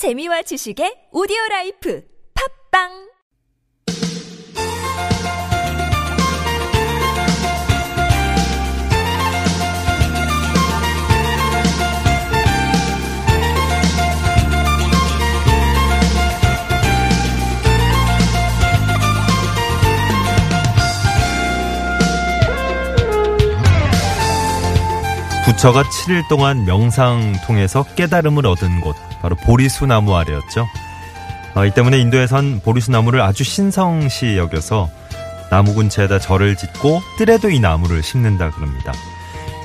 재미와 지식의 오디오 라이프. 팝빵 부처가 7일 동안 명상 통해서 깨달음을 얻은 곳 바로 보리수 나무 아래였죠. 어, 이 때문에 인도에선 보리수 나무를 아주 신성시 여겨서 나무 근처에다 절을 짓고 뜰에도 이 나무를 심는다 그럽니다.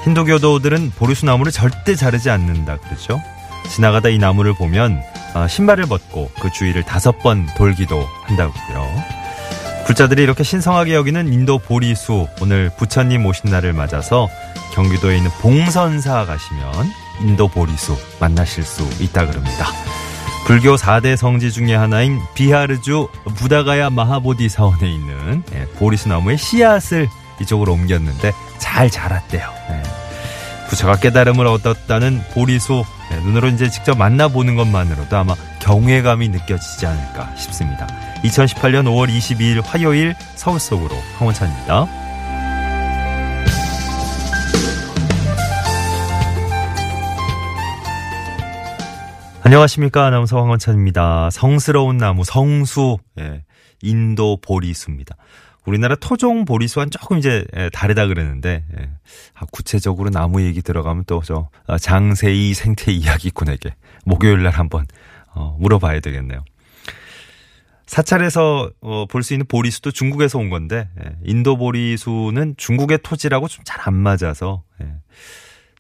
힌두교도들은 보리수 나무를 절대 자르지 않는다 그러죠. 지나가다 이 나무를 보면 어, 신발을 벗고 그 주위를 다섯 번 돌기도 한다고요. 불자들이 이렇게 신성하게 여기는 인도 보리수 오늘 부처님 오신 날을 맞아서 경기도에 있는 봉선사 가시면 인도 보리수 만나실 수 있다 그럽니다. 불교 4대 성지 중의 하나인 비하르주 부다가야 마하보디 사원에 있는 예, 보리수 나무의 씨앗을 이쪽으로 옮겼는데 잘 자랐대요. 예. 부처가 깨달음을 얻었다는 보리수 예, 눈으로 이제 직접 만나보는 것만으로도 아마 경외감이 느껴지지 않을까 싶습니다. 2018년 5월 22일 화요일 서울 속으로 황원찬입니다. 안녕하십니까. 아나운서 황원찬입니다. 성스러운 나무, 성수, 예, 인도 보리수입니다. 우리나라 토종 보리수와는 조금 이제 예, 다르다 그러는데 예. 아, 구체적으로 나무 얘기 들어가면 또저 아, 장세희 생태 이야기꾼에게 목요일 날 한번 어, 물어봐야 되겠네요. 사찰에서 어, 볼수 있는 보리수도 중국에서 온 건데 예, 인도 보리수는 중국의 토지라고 좀 잘 안 맞아서 예,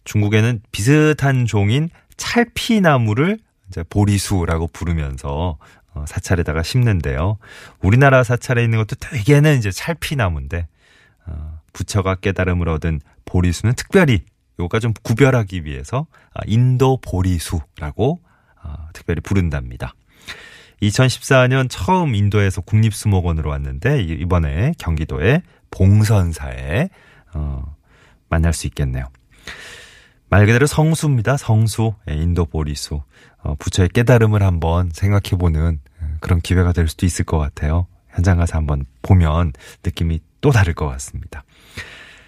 중국에는 비슷한 종인 찰피나무를 이제 보리수라고 부르면서 어, 사찰에다가 심는데요. 우리나라 사찰에 있는 것도 되게는 이제 찰피나무인데 어, 부처가 깨달음을 얻은 보리수는 특별히 요가 좀 구별하기 위해서 아, 인도 보리수라고 어, 특별히 부른답니다. 2014년 처음 인도에서 국립수목원으로 왔는데 이번에 경기도의 봉선사에 어, 만날 수 있겠네요. 말 그대로 성수입니다. 성수, 예, 인도 보리수. 어, 부처의 깨달음을 한번 생각해보는 예, 그런 기회가 될 수도 있을 것 같아요. 현장 가서 한번 보면 느낌이 또 다를 것 같습니다.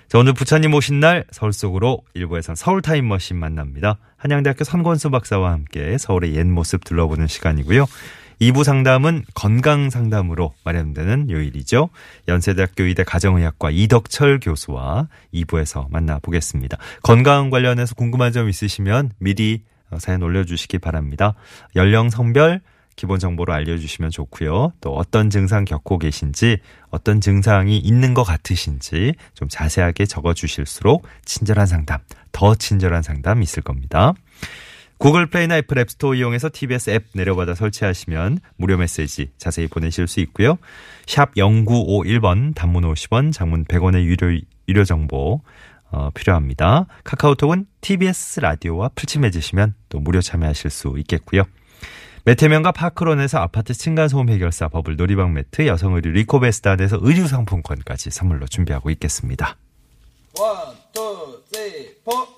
자, 오늘 부처님 오신 날 서울 속으로 일부에선 서울 타임머신 만납니다. 한양대학교 선권수 박사와 함께 서울의 옛 모습 둘러보는 시간이고요. 2부 상담은 건강 상담으로 마련되는 요일이죠. 연세대학교 의대 가정의학과 이덕철 교수와 2부에서 만나보겠습니다. 건강 관련해서 궁금한 점 있으시면 미리 사연 올려주시기 바랍니다. 연령, 성별, 기본 정보로 알려주시면 좋고요. 또 어떤 증상 겪고 계신지, 어떤 증상이 있는 것 같으신지 좀 자세하게 적어주실수록 친절한 상담, 더 친절한 상담 있을 겁니다. 구글 플레이나 애플 앱스토어 이용해서 TBS 앱 내려받아 설치하시면 무료 메시지 자세히 보내실 수 있고요. 샵 0951번 단문 50원, 장문 100원의 유료 유료 정보 어, 필요합니다. 카카오톡은 TBS 라디오와 플친 맺으시면 또 무료 참여하실 수 있겠고요. 매트하면 파크론에서 아파트 층간소음 해결사 버블 놀이방 매트, 여성 의류 리코베스탄에서 의류 상품권까지 선물로 준비하고 있겠습니다. one, two, three, four.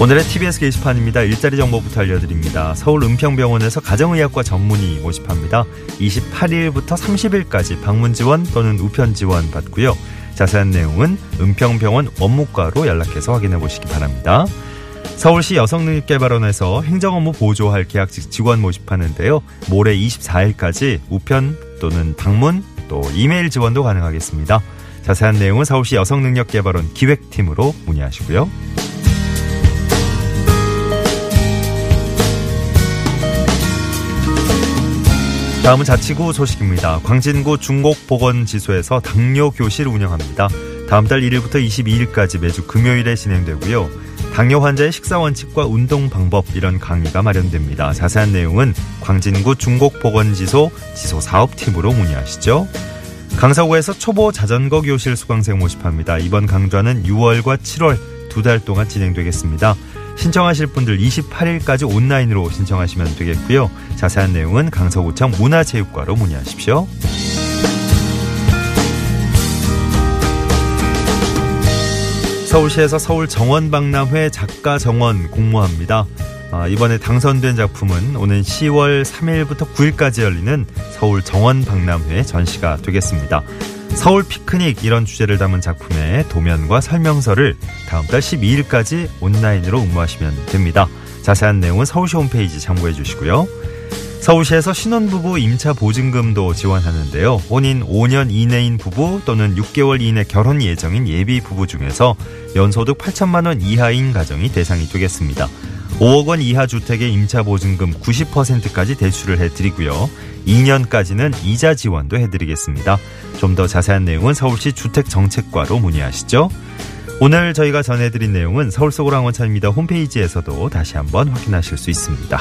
오늘의 TBS 게시판입니다. 일자리 정보부터 알려드립니다. 서울 은평병원에서 가정의학과 전문의 모집합니다. 28일부터 30일까지 방문 지원 또는 우편 지원 받고요. 자세한 내용은 은평병원 원무과로 연락해서 확인해 보시기 바랍니다. 서울시 여성능력개발원에서 행정업무 보조할 계약직 직원 모집하는데요. 모레 24일까지 우편 또는 방문 또 이메일 지원도 가능하겠습니다. 자세한 내용은 서울시 여성능력개발원 기획팀으로 문의하시고요. 다음은 자치구 소식입니다. 광진구 중곡보건지소에서 당뇨 교실 운영합니다. 다음 달 1일부터 22일까지 매주 금요일에 진행되고요. 당뇨 환자의 식사 원칙과 운동 방법 이런 강의가 마련됩니다. 자세한 내용은 광진구 중곡보건지소 지소 사업팀으로 문의하시죠. 강서구에서 초보 자전거 교실 수강생 모집합니다. 이번 강좌는 6월과 7월 두 달 동안 진행되겠습니다. 신청하실 분들 28일까지 온라인으로 신청하시면 되겠고요. 자세한 내용은 강서구청 문화체육과로 문의하십시오. 서울시에서 서울 정원박람회 작가 정원 공모합니다. 아, 이번에 당선된 작품은 오는 10월 3일부터 9일까지 열리는 서울 정원박람회 전시가 되겠습니다. 서울 피크닉 이런 주제를 담은 작품의 도면과 설명서를 다음 달 12일까지 온라인으로 응모하시면 됩니다. 자세한 내용은 서울시 홈페이지 참고해 주시고요. 서울시에서 신혼부부 임차 보증금도 지원하는데요. 혼인 5년 이내인 부부 또는 6개월 이내 결혼 예정인 예비 부부 중에서 연소득 8천만 원 이하인 가정이 대상이 되겠습니다. 5억 원 이하 주택의 임차 보증금 90%까지 대출을 해드리고요. 2년까지는 이자 지원도 해드리겠습니다. 좀 더 자세한 내용은 서울시 주택정책과로 문의하시죠. 오늘 저희가 전해드린 내용은 서울 속으로항원차입니다 홈페이지에서도 다시 한번 확인하실 수 있습니다.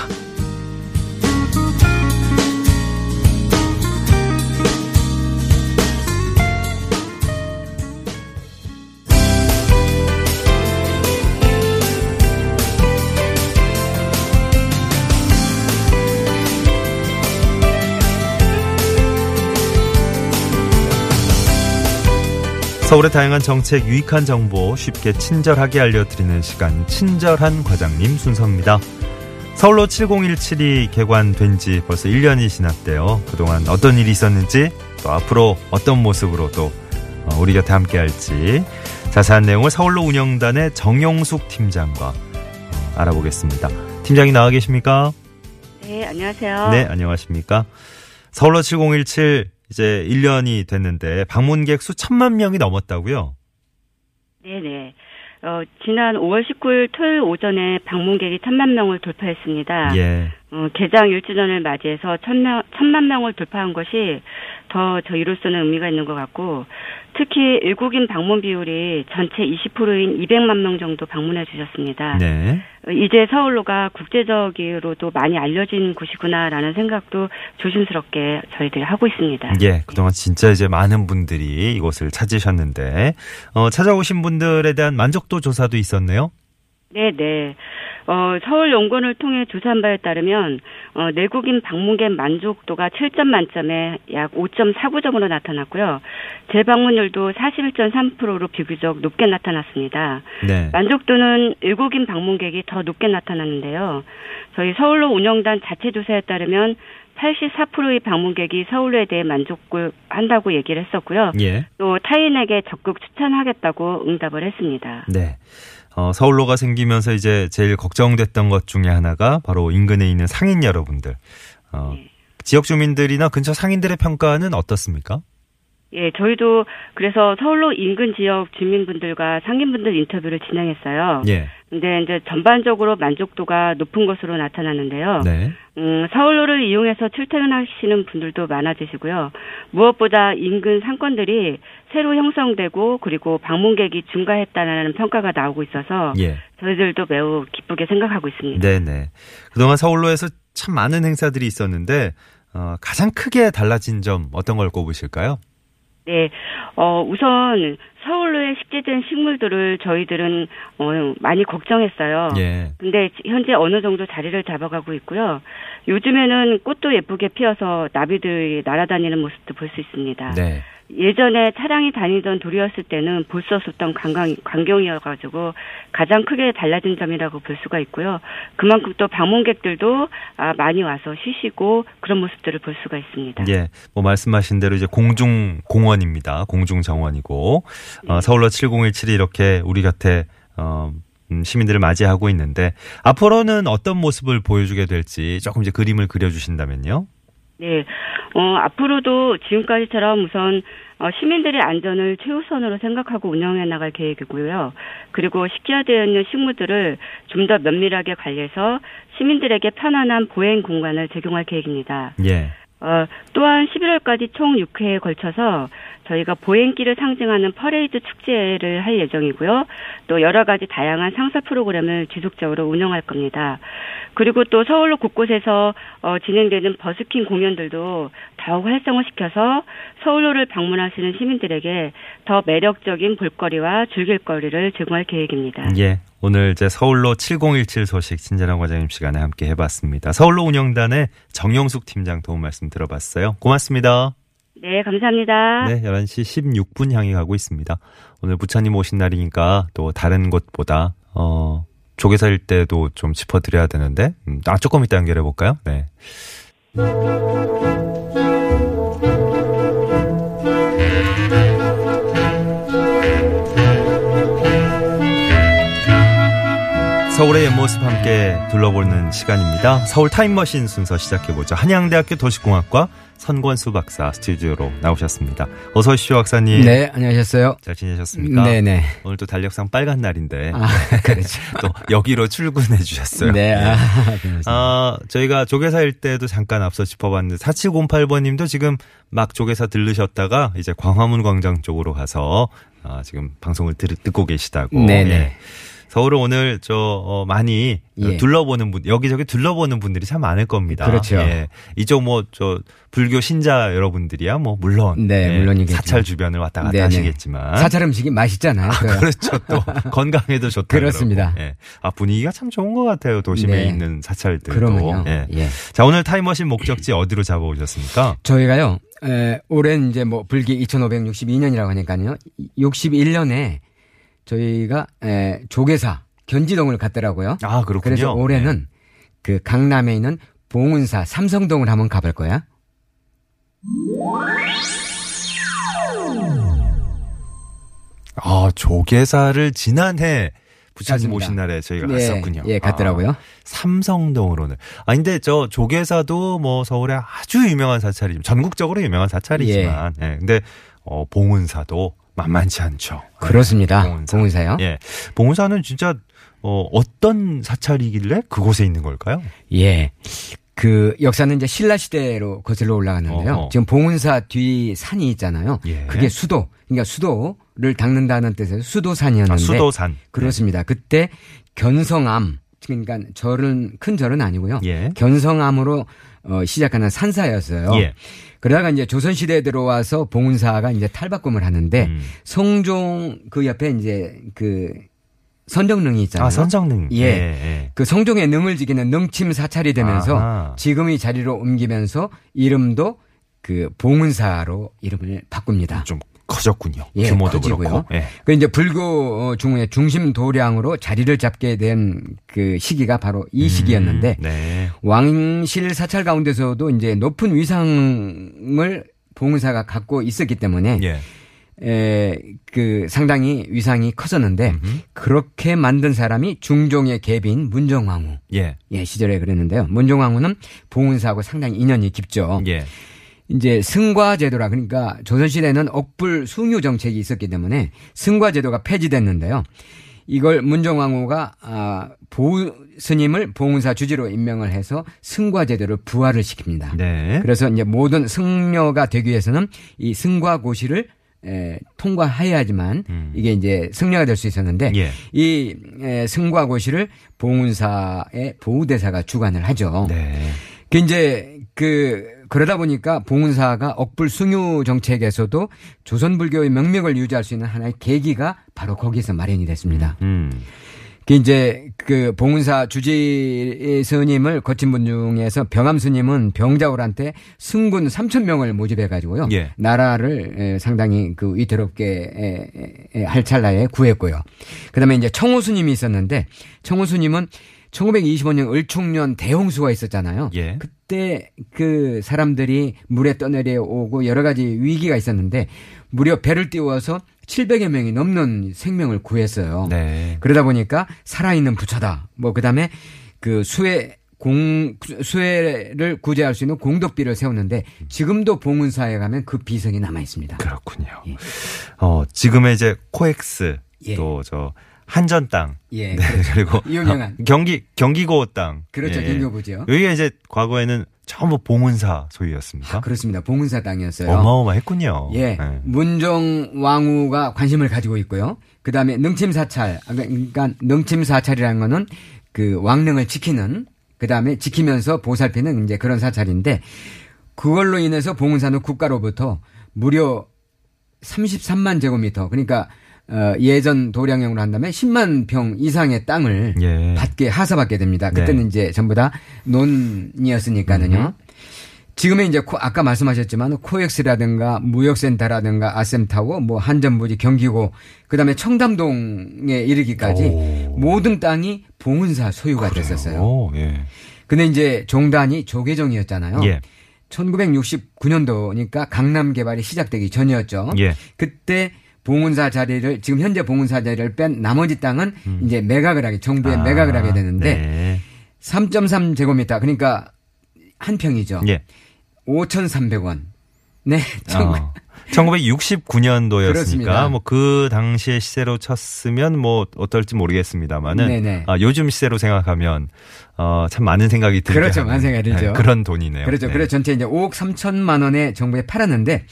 서울의 다양한 정책, 유익한 정보 쉽게 친절하게 알려드리는 시간 친절한 과장님 순서입니다. 서울로 7017이 개관된 지 벌써 1년이 지났대요. 그동안 어떤 일이 있었는지 또 앞으로 어떤 모습으로 또 어, 우리 곁에 함께 할지 자세한 내용을 서울로 운영단의 정용숙 팀장과 어, 알아보겠습니다. 팀장이 나와 계십니까? 네, 안녕하세요. 네, 안녕하십니까? 서울로 7017 이제 1년이 됐는데 방문객 수 천만 명이 넘었다고요? 네네. 어, 지난 5월 19일 토요일 오전에 방문객이 천만 명을 돌파했습니다. 예. 어, 개장 1주년을 맞이해서 천명, 천만 명을 돌파한 것이 더 저희로서는 의미가 있는 것 같고 특히 일국인 방문 비율이 전체 20%인 200만 명 정도 방문해 주셨습니다. 네. 어, 이제 서울로가 국제적으로도 많이 알려진 곳이구나라는 생각도 조심스럽게 저희들이 하고 있습니다. 예. 그동안 진짜 이제 많은 분들이 이곳을 찾으셨는데, 어, 찾아오신 분들에 대한 만족도 조사도 있었네요. 네 네. 어, 서울 연구원을 통해 조사한 바에 따르면 어, 내국인 방문객 만족도가 7점 만점에 약 5.49점으로 나타났고요. 재방문율도 41.3%로 비교적 높게 나타났습니다. 네. 만족도는 외국인 방문객이 더 높게 나타났는데요. 저희 서울로 운영단 자체 조사에 따르면 84%의 방문객이 서울에 대해 만족을 한다고 얘기를 했었고요. 예. 또 타인에게 적극 추천하겠다고 응답을 했습니다. 네. 어, 서울로가 생기면서 이제 제일 걱정됐던 것 중에 하나가 바로 인근에 있는 상인 여러분들. 어, 네. 지역 주민들이나 근처 상인들의 평가는 어떻습니까? 예, 저희도 그래서 서울로 인근 지역 주민분들과 상인분들 인터뷰를 진행했어요. 예. 근데 이제 전반적으로 만족도가 높은 것으로 나타났는데요. 네. 음, 서울로를 이용해서 출퇴근하시는 분들도 많아지시고요. 무엇보다 인근 상권들이 새로 형성되고 그리고 방문객이 증가했다는 평가가 나오고 있어서 예. 저희들도 매우 기쁘게 생각하고 있습니다. 네네. 그동안 서울로에서 참 많은 행사들이 있었는데, 어, 가장 크게 달라진 점 어떤 걸 꼽으실까요? 네, 어, 우선 서울로에 식재된 식물들을 저희들은 어, 많이 걱정했어요. 예. 근데 현재 어느 정도 자리를 잡아가고 있고요. 요즘에는 꽃도 예쁘게 피어서 나비들이 날아다니는 모습도 볼 수 있습니다. 네. 예전에 차량이 다니던 도리였을 때는 볼 수 없었던 관광, 광경이어가지고 가장 크게 달라진 점이라고 볼 수가 있고요. 그만큼 또 방문객들도 아, 많이 와서 쉬시고 그런 모습들을 볼 수가 있습니다. 예. 뭐 말씀하신 대로 이제 공중 공원입니다. 공중 정원이고, 어, 서울로 7017이 이렇게 우리 곁에, 어, 음, 시민들을 맞이하고 있는데, 앞으로는 어떤 모습을 보여주게 될지 조금 이제 그림을 그려주신다면요. 네, 어, 앞으로도 지금까지처럼 우선 어, 시민들의 안전을 최우선으로 생각하고 운영해 나갈 계획이고요. 그리고 식재되어 있는 식물들을 좀 더 면밀하게 관리해서 시민들에게 편안한 보행 공간을 제공할 계획입니다. 예. 어, 또한 11월까지 총 6회에 걸쳐서 저희가 보행길을 상징하는 퍼레이드 축제를 할 예정이고요. 또 여러 가지 다양한 상설 프로그램을 지속적으로 운영할 겁니다. 그리고 또 서울로 곳곳에서 어, 진행되는 버스킹 공연들도 더욱 활성화 시켜서 서울로를 방문하시는 시민들에게 더 매력적인 볼거리와 즐길거리를 제공할 계획입니다. 예. 오늘 이제 서울로 7017 소식 친절한 과장님 시간에 함께 해봤습니다. 서울로 운영단의 정영숙 팀장 도움 말씀 들어봤어요. 고맙습니다. 네, 감사합니다. 네, 11시 16분 향해 가고 있습니다. 오늘 부처님 오신 날이니까 또 다른 곳보다 어 조계사 일 때도 좀 짚어드려야 되는데 음, 아 조금 이따 연결해 볼까요? 네. 서울의 옆모습 함께 둘러보는 시간입니다. 서울 타임머신 순서 시작해보죠. 한양대학교 도시공학과 선권수 박사 스튜디오로 나오셨습니다. 어서 오십시오, 박사님. 네, 안녕하셨어요. 잘 지내셨습니까? 네네. 오늘 또 달력상 빨간 날인데 아, 그렇죠. 또 여기로 출근해 주셨어요. 네, 아, 아, 저희가 조계사일 때도 잠깐 앞서 짚어봤는데 4708번 님도 지금 막 조계사 들르셨다가 이제 광화문 광장 쪽으로 가서 아, 지금 방송을 들, 듣고 계시다고. 네네. 예. 서울을 오늘 저 어, 많이 예. 둘러보는 분 여기저기 둘러보는 분들이 참 많을 겁니다. 그렇죠. 예. 이쪽 뭐 저 불교 신자 여러분들이야 뭐 물론 네, 예, 물론이겠죠. 사찰 주변을 왔다 갔다 네네. 하시겠지만 사찰 음식이 맛있잖아요. 그 그렇죠. 또 건강에도 좋다. 그렇습니다. 예. 아 분위기가 참 좋은 것 같아요. 도심에 네. 있는 사찰들도. 그러면요. 예. 예. 자 오늘 타임머신 목적지 어디로 잡아오셨습니까? 저희가요, 에, 올해 이제 뭐 불기 2562년이라고 하니까요, 61년에 저희가 에, 조계사 견지동을 갔더라고요. 아 그렇군요. 그래서 올해는 그 강남에 있는 봉은사 삼성동을 한번 가볼 거야. 아 조계사를 지난해 부처님. 오신 날에 저희가 예, 갔었군요. 예, 갔더라고요. 아, 삼성동으로는. 아 근데 저 조계사도 뭐 서울에 아주 유명한 사찰이지만 전국적으로 유명한 사찰이지만, 예. 근데 어 봉은사도 만만치 않죠. 그렇습니다. 봉은사. 봉은사요. 예. 봉은사는 진짜 어 어떤 사찰이길래 그곳에 있는 걸까요? 예. 그 역사는 이제 신라 시대로 거슬러 올라갔는데요. 어허. 지금 봉은사 뒤 산이 있잖아요. 예. 그게 수도, 그러니까 수도를 닦는다는 뜻에서 수도산이었는데 아, 수도산. 그렇습니다. 그때 견성암 그러니까 절은 큰 절은 아니고요. 예. 견성암으로 어, 시작하는 산사였어요. 예. 그러다가 이제 조선 시대에 들어와서 봉은사가 이제 탈바꿈을 하는데 음. 성종 그 옆에 이제 그 선정릉이 있잖아요. 아 선정능. 예. 예. 그 성종의 능을 지키는 능침 사찰이 되면서 아하. 지금의 자리로 옮기면서 이름도 그 봉은사로 이름을 바꿉니다. 좀 커졌군요. 예, 규모도 커지고요. 그렇고. 예. 그 이제 불교 어, 중의 중심 도량으로 자리를 잡게 된 그 시기가 바로 이 시기였는데 음, 네. 왕실 사찰 가운데서도 이제 높은 위상을 봉은사가 갖고 있었기 때문에 예. 에, 그 상당히 위상이 컸었는데 음흠. 그렇게 만든 사람이 중종의 계비인 문정왕후 예. 예, 시절에 그랬는데요. 문종왕후는 봉은사하고 상당히 인연이 깊죠. 예. 이제 승과제도라 그러니까 조선시대에는 억불 숭유 정책이 있었기 때문에 승과제도가 폐지됐는데요. 이걸 문종왕후가 아, 보우 스님을 봉은사 주지로 임명을 해서 승과제도를 부활을 시킵니다. 네. 그래서 이제 모든 승려가 되기 위해서는 이 승과고시를 에, 통과해야지만 음. 이게 이제 승려가 될 수 있었는데 예. 이 에, 승과고시를 봉은사의 보우대사가 주관을 하죠. 네. 그 이제 그 그러다 보니까 봉은사가 억불 숭유 정책에서도 조선 불교의 명맥을 유지할 수 있는 하나의 계기가 바로 거기서 마련이 됐습니다. 음. 그 이제 그 봉은사 주지 스님을 거친 분 중에서 병암 스님은 병자울한테 승군 3천 명을 모집해 가지고요. 예. 나라를 에, 상당히 그 위태롭게 할 찰나에 구했고요. 그다음에 이제 청호 스님이 있었는데 청호 스님은 1925년 을충년 대홍수가 있었잖아요. 예. 그때 그 사람들이 물에 떠내려 오고 여러 가지 위기가 있었는데 무려 배를 띄워서 700여 명이 넘는 생명을 구했어요. 네. 그러다 보니까 살아있는 부처다. 뭐 그다음에 그 수해 공 수해를 구제할 수 있는 공덕비를 세웠는데 지금도 봉은사에 가면 그 비석이 남아 있습니다. 그렇군요. 예. 어, 지금의 이제 코엑스 예. 또저 한전 땅. 예. 네, 그리고 유명한. 경기 경기고 땅. 그렇죠. 예. 경교부죠. 여기가 이제 과거에는 전부 봉은사 소유였습니다. 아, 그렇습니다. 봉은사 땅이었어요. 어마어마했군요. 예. 네. 문종 왕후가 관심을 가지고 있고요. 그 다음에 능침 사찰. 아, 그러니까 능침 사찰이라는 거는 그 왕릉을 지키는 그 다음에 지키면서 보살피는 이제 그런 사찰인데 그걸로 인해서 봉은사는 국가로부터 무려 33만 제곱미터 그러니까 어, 예전 도량형으로 한다면 10만 평 이상의 땅을 예. 받게 하사받게 됩니다. 네. 그때는 이제 전부 다 논이었으니까는요. 지금의 이제 코- 아까 말씀하셨지만 코엑스라든가 무역센터라든가 아셈타워 뭐 한전부지 경기고 그다음에 청담동에 이르기까지 오. 모든 땅이 봉은사 소유가 됐었어요. 오, 예. 근데 이제 종단이 조계종이었잖아요. 예. 1969년도니까 강남 개발이 시작되기 전이었죠. 예. 그때 봉은사 자리를 지금 현재 봉은사 자리를 뺀 나머지 땅은 이제 매각을 하게 정부에 아, 매각을 하게 되는데 네. 3.3 제곱미터 그러니까 한 평이죠. 예. 5,300원. 네. 청- 어. 1969년도였으니까 그렇습니다. 뭐그 당시의 시세로 쳤으면 뭐 어떨지 모르겠습니다만은 네네. 아, 요즘 시세로 생각하면 어, 참 많은 생각이 들게 그렇죠. 많은 생각이 들죠. 네, 그런 돈이네요. 그렇죠. 네. 그래서 전체 이제 5억 3천만 원에 정부에 팔았는데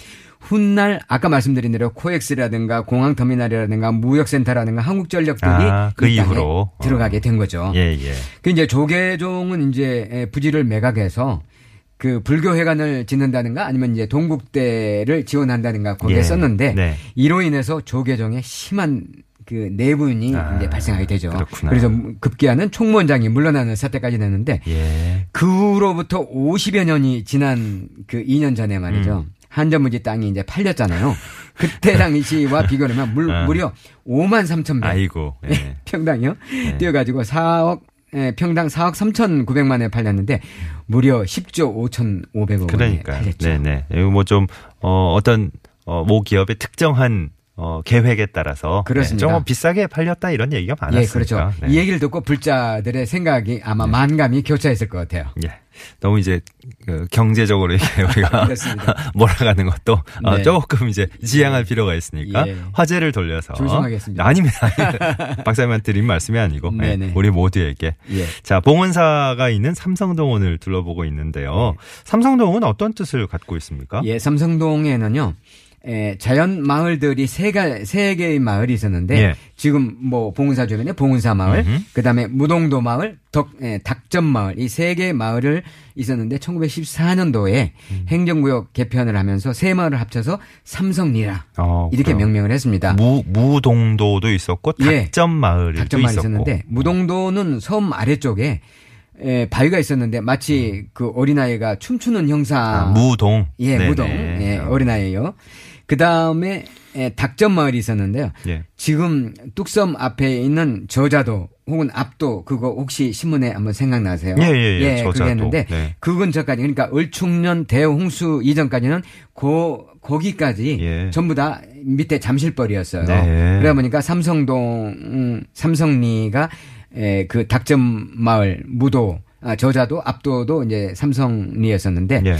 훗날 아까 말씀드린 대로 코엑스라든가 공항터미널이라든가 무역센터라든가 한국전력들이 아, 그이 이후로. 들어가게 된 거죠. 예, 예. 그 이제 조계종은 이제 부지를 매각해서 그 불교회관을 짓는다든가 아니면 이제 동국대를 지원한다든가 거기에 예. 썼는데 네. 이로 인해서 조계종에 심한 그 내분이 아, 이제 발생하게 되죠. 그렇구나. 그래서 급기야는 총무원장이 물러나는 사태까지 됐는데 예. 그 후로부터 50여 년이 지난 그 2년 전에 말이죠. 음. 한전무지 땅이 이제 팔렸잖아요. 그때 당시와 비교하면 물, 아. 무려 5만 3천 배. 아이고. 예. 평당이요. 뛰어가지고 4억 예, 평당 4억 3,900만에 팔렸는데 무려 10조 5,500억 원에 그러니까요. 팔렸죠. 네네. 이거 뭐 좀 어, 어떤 어, 모 기업의 특정한 어, 계획에 따라서 그렇습니다. 네, 좀 비싸게 팔렸다 이런 얘기가 많았으니까. 예, 그렇죠. 네. 이 얘기를 듣고 불자들의 생각이 아마 만감이 교차했을 것 같아요. 예. 너무 이제 그 경제적으로 이렇게 우리가. 몰아가는 것도 어, 네. 조금 이제 지양할 필요가 있으니까 예. 화제를 돌려서 조심하겠습니다. 아닙니다. 박사님한테 드린 말씀이 아니고 예, 네네. 우리 모두에게 예. 자 봉은사가 있는 삼성동원을 둘러보고 있는데요. 삼성동은 어떤 뜻을 갖고 있습니까? 예, 삼성동에는요. 에, 자연 마을들이 세, 가, 세 개의 마을이 있었는데 예. 지금 뭐 봉은사 주변에 봉은사 마을, 음흠. 그다음에 무동도 마을, 덕 에, 닭점 마을 이 세 개의 마을을 있었는데 1914년도에 음. 행정구역 개편을 하면서 세 마을을 합쳐서 삼성리라 어, 이렇게 그래요. 명명을 했습니다. 무 무동도도 있었고 예. 닭점 마을도 닭점 마을이 있었고. 있었는데 무동도는 섬 아래쪽에 에, 바위가 있었는데 마치 그 어린아이가 춤추는 형상 아, 무동. 예, 네네. 무동. 예, 어. 어린아이예요. 그 다음에 닭점 마을이 있었는데요. 예. 지금 뚝섬 앞에 있는 저자도 혹은 앞도 그거 혹시 신문에 한번 생각나세요? 예, 예, 예. 그게 했는데 네. 그 근처까지 그러니까 을충년 대홍수 이전까지는 고 거기까지 예. 전부 다 밑에 잠실벌이었어요. 네. 그러다 보니까 삼성동 음, 삼성리가 에, 그 닭점 마을 무도 아, 저자도 앞도도 이제 삼성리였었는데 예.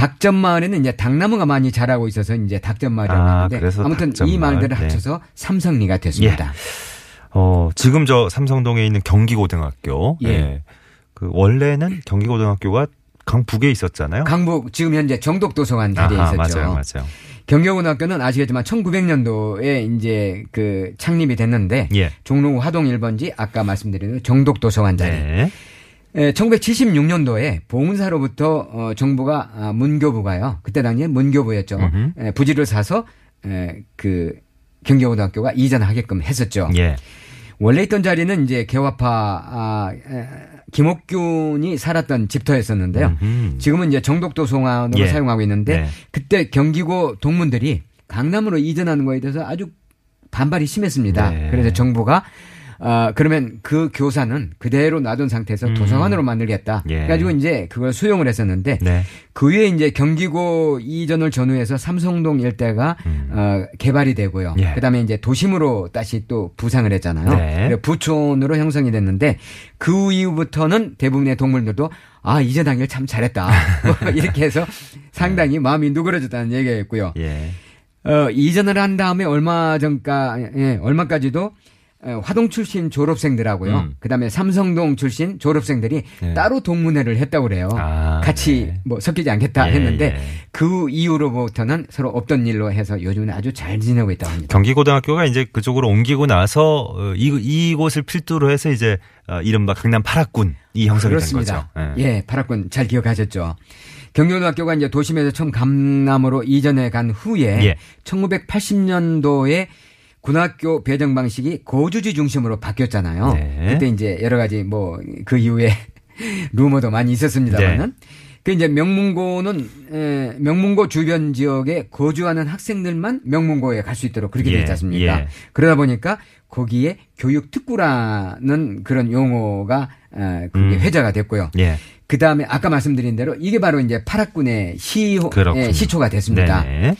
닭점 마을에는 이제 닭나무가 많이 자라고 있어서 이제 닭점 아, 마을이었는데 그래서 아무튼 닭점 이 마을. 마을들을 네. 합쳐서 삼성리가 됐습니다. 어, 지금 저 삼성동에 있는 경기고등학교. 예. 그 원래는 경기고등학교가 강북에 있었잖아요. 강북 지금 현재 정독도서관 자리에 아하, 있었죠. 맞아요, 맞아요. 경기고등학교는 아시겠지만 1900년도에 이제 그 창립이 됐는데 예. 종로 화동 1번지 아까 말씀드린 정독도서관 자리. 네. 에, 1976년도에 봉은사로부터 어, 정부가 아, 문교부가요. 그때 당시에 문교부였죠. 음흠. 에, 부지를 사서 에, 그 경기고등학교가 이전하게끔 했었죠. 예. 원래 있던 자리는 이제 개화파 아, 에, 김옥균이 살았던 집터였었는데요. 음흠. 지금은 이제 정독도서관으로 예. 사용하고 있는데 네. 그때 경기고 동문들이 강남으로 이전하는 거에 대해서 아주 반발이 심했습니다. 네. 그래서 정부가 아 그러면 그 교사는 그대로 놔둔 상태에서 음. 도서관으로 만들겠다. 예. 그래가지고 이제 그걸 수용을 했었는데 네. 그 위에 이제 경기고 이전을 전후해서 삼성동 일대가 어, 개발이 되고요. 음. 예. 그다음에 이제 도심으로 다시 또 부상을 했잖아요. 네. 부촌으로 형성이 됐는데 그 이후부터는 대부분의 동물들도 아 이전하길 참 잘했다. 뭐 이렇게 해서 상당히 마음이 누그러졌다는 얘기였고요. 예. 어, 이전을 한 다음에 얼마 전까 예, 얼마까지도 어, 화동 출신 졸업생들하고요. 음. 그다음에 삼성동 출신 졸업생들이 네. 따로 동문회를 했다고 그래요. 아, 같이 네. 뭐 섞이지 않겠다 예, 했는데 예. 그 이후로부터는 서로 없던 일로 해서 요즘은 아주 잘 지내고 있다고 합니다. 경기고등학교가 이제 그쪽으로 옮기고 나서 어, 이, 이곳을 필두로 해서 이제 어, 이른바 강남 파락군 이 형성이 그렇습니다. 된 거죠. 예, 파락군 잘 기억하셨죠. 경기고등학교가 이제 도심에서 처음 강남으로 이전해 간 후에 예. 1980년도에 군학교 배정 방식이 고주지 중심으로 바뀌었잖아요. 네. 그때 이제 여러 가지 뭐 그 이후에 루머도 많이 있었습니다만은 네. 그 이제 명문고는 에, 명문고 주변 지역에 거주하는 학생들만 명문고에 갈 수 있도록 그렇게 예, 되어 있지 않습니까? 예. 그러다 보니까 거기에 교육 특구라는 그런 용어가 어, 그게 음. 회자가 됐고요. 예. 그 다음에 아까 말씀드린 대로 이게 바로 이제 파락군의 그렇군요. 예, 시초가 됐습니다. 네네.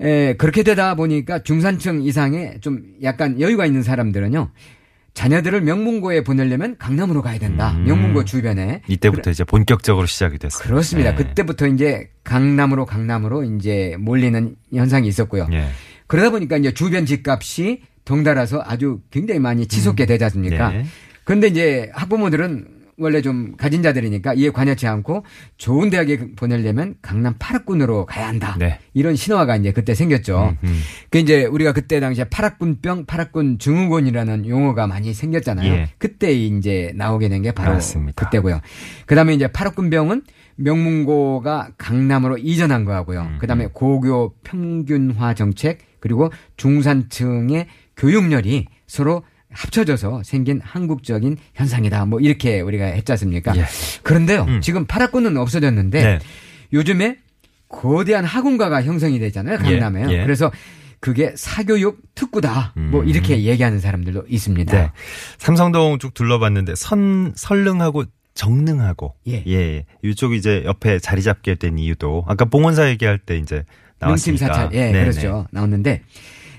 에, 그렇게 되다 보니까 중산층 이상의 좀 약간 여유가 있는 사람들은요. 자녀들을 명문고에 보내려면 강남으로 가야 된다. 음. 명문고 주변에. 이때부터 이제 본격적으로 시작이 됐어요. 그렇습니다. 예. 그때부터 이제 강남으로 강남으로 이제 몰리는 현상이 있었고요. 예. 그러다 보니까 이제 주변 집값이 덩달아서 아주 굉장히 많이 치솟게 되지 않습니까? 네. 그런데 이제 학부모들은 원래 좀 가진 자들이니까 이에 관여치 않고 좋은 대학에 보내려면 강남 파락군으로 가야 한다. 네. 이런 신화가 이제 그때 생겼죠. 음, 음. 그 이제 우리가 그때 당시에 파락군병, 파락군 증후군이라는 용어가 많이 생겼잖아요. 예. 그때 이제 나오게 된 게 바로 맞습니다. 그때고요. 그다음에 이제 파락군병은 명문고가 강남으로 이전한 거하고요. 음, 그다음에 고교 평균화 정책 그리고 중산층의 교육열이 서로 합쳐져서 생긴 한국적인 현상이다. 뭐 이렇게 우리가 했지 않습니까? 예. 그런데요. 음. 지금 파락군은 없어졌는데 네. 요즘에 거대한 학원가가 형성이 되잖아요. 강남에요. 예, 예. 그래서 그게 사교육 특구다. 뭐 음. 이렇게 얘기하는 사람들도 있습니다. 네. 삼성동 쭉 둘러봤는데 선 설릉하고 정릉하고 예. 예. 이쪽 이제 옆에 자리 잡게 된 이유도 아까 봉원사 얘기할 때 이제 나왔으니까. 사찰. 예, 네네. 그렇죠. 나왔는데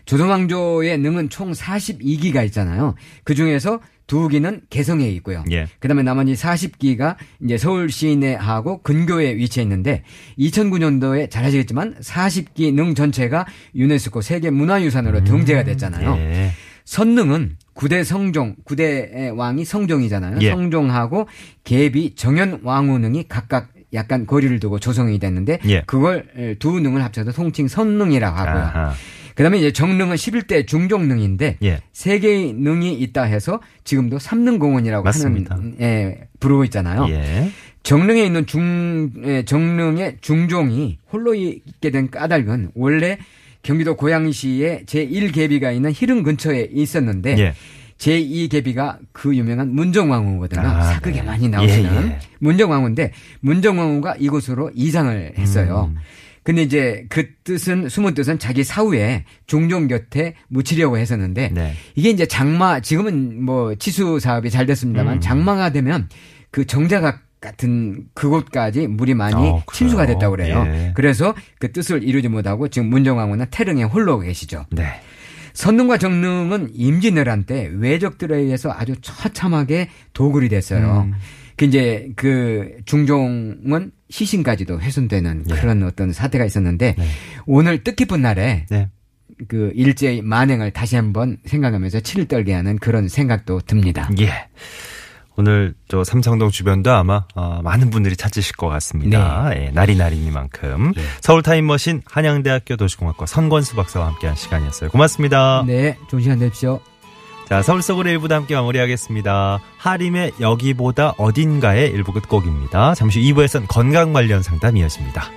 조선왕조의 능은 총 42기가 있잖아요. 그 중에서 두 기는 개성에 있고요. 예. 그다음에 나머지 40기가 이제 서울 시내하고 근교에 위치해 있는데 2009년도에 잘 아시겠지만 40기 능 전체가 유네스코 세계 문화유산으로 등재가 됐잖아요. 예. 선능은 구대 성종, 구대의 왕이 성종이잖아요. 예. 성종하고 계비 정현 왕후능이 각각 약간 거리를 두고 조성이 됐는데 예. 그걸 두 능을 합쳐서 통칭 선능이라고 하고요. 아하. 그다음에 이제 정능은 11대 중종능인데 예. 세 개의 능이 있다 해서 지금도 삼능공원이라고 맞습니다. 하는 예, 부르고 있잖아요. 예. 정릉에 있는 중 예, 정릉의 중종이 홀로 있게 된 까닭은 원래 경기도 고양시에 제1계비가 있는 희릉 근처에 있었는데 예. 제2계비가 그 유명한 문정왕후거든요. 아, 사극에 네. 많이 나오시는 예, 예. 문정왕후인데 문정왕후가 이곳으로 이장을 했어요. 음. 근데 이제 그 뜻은 숨은 뜻은 자기 사후에 중종 곁에 묻히려고 했었는데 네. 이게 이제 장마 지금은 뭐 치수 사업이 잘 됐습니다만 음. 장마가 되면 그 정자각 같은 그곳까지 물이 많이 어? 침수가 됐다고 그래요. 예. 그래서 그 뜻을 이루지 못하고 지금 문정왕후는 태릉에 홀로 계시죠. 네. 선능과 정능은 임진왜란 때 외적들에 의해서 아주 처참하게 도굴이 됐어요. 음. 그 이제 그 중종은 시신까지도 훼손되는 예. 그런 어떤 사태가 있었는데 네. 오늘 뜻깊은 날에 네. 그 일제의 만행을 다시 한번 생각하면서 치를 떨게 하는 그런 생각도 듭니다. 예. 오늘 저 삼성동 주변도 아마 어, 많은 분들이 찾으실 것 같습니다. 예, 날이 날이니만큼 서울 타임머신 한양대학교 도시공학과 선권수 박사와 함께한 시간이었어요. 고맙습니다. 네, 좋은 시간 되십시오. 자, 서울 속으로 1부도 함께 마무리하겠습니다. 하림의 여기보다 어딘가의 일부 끝곡입니다. 잠시 후 2부에서는 건강 관련 상담 이어집니다.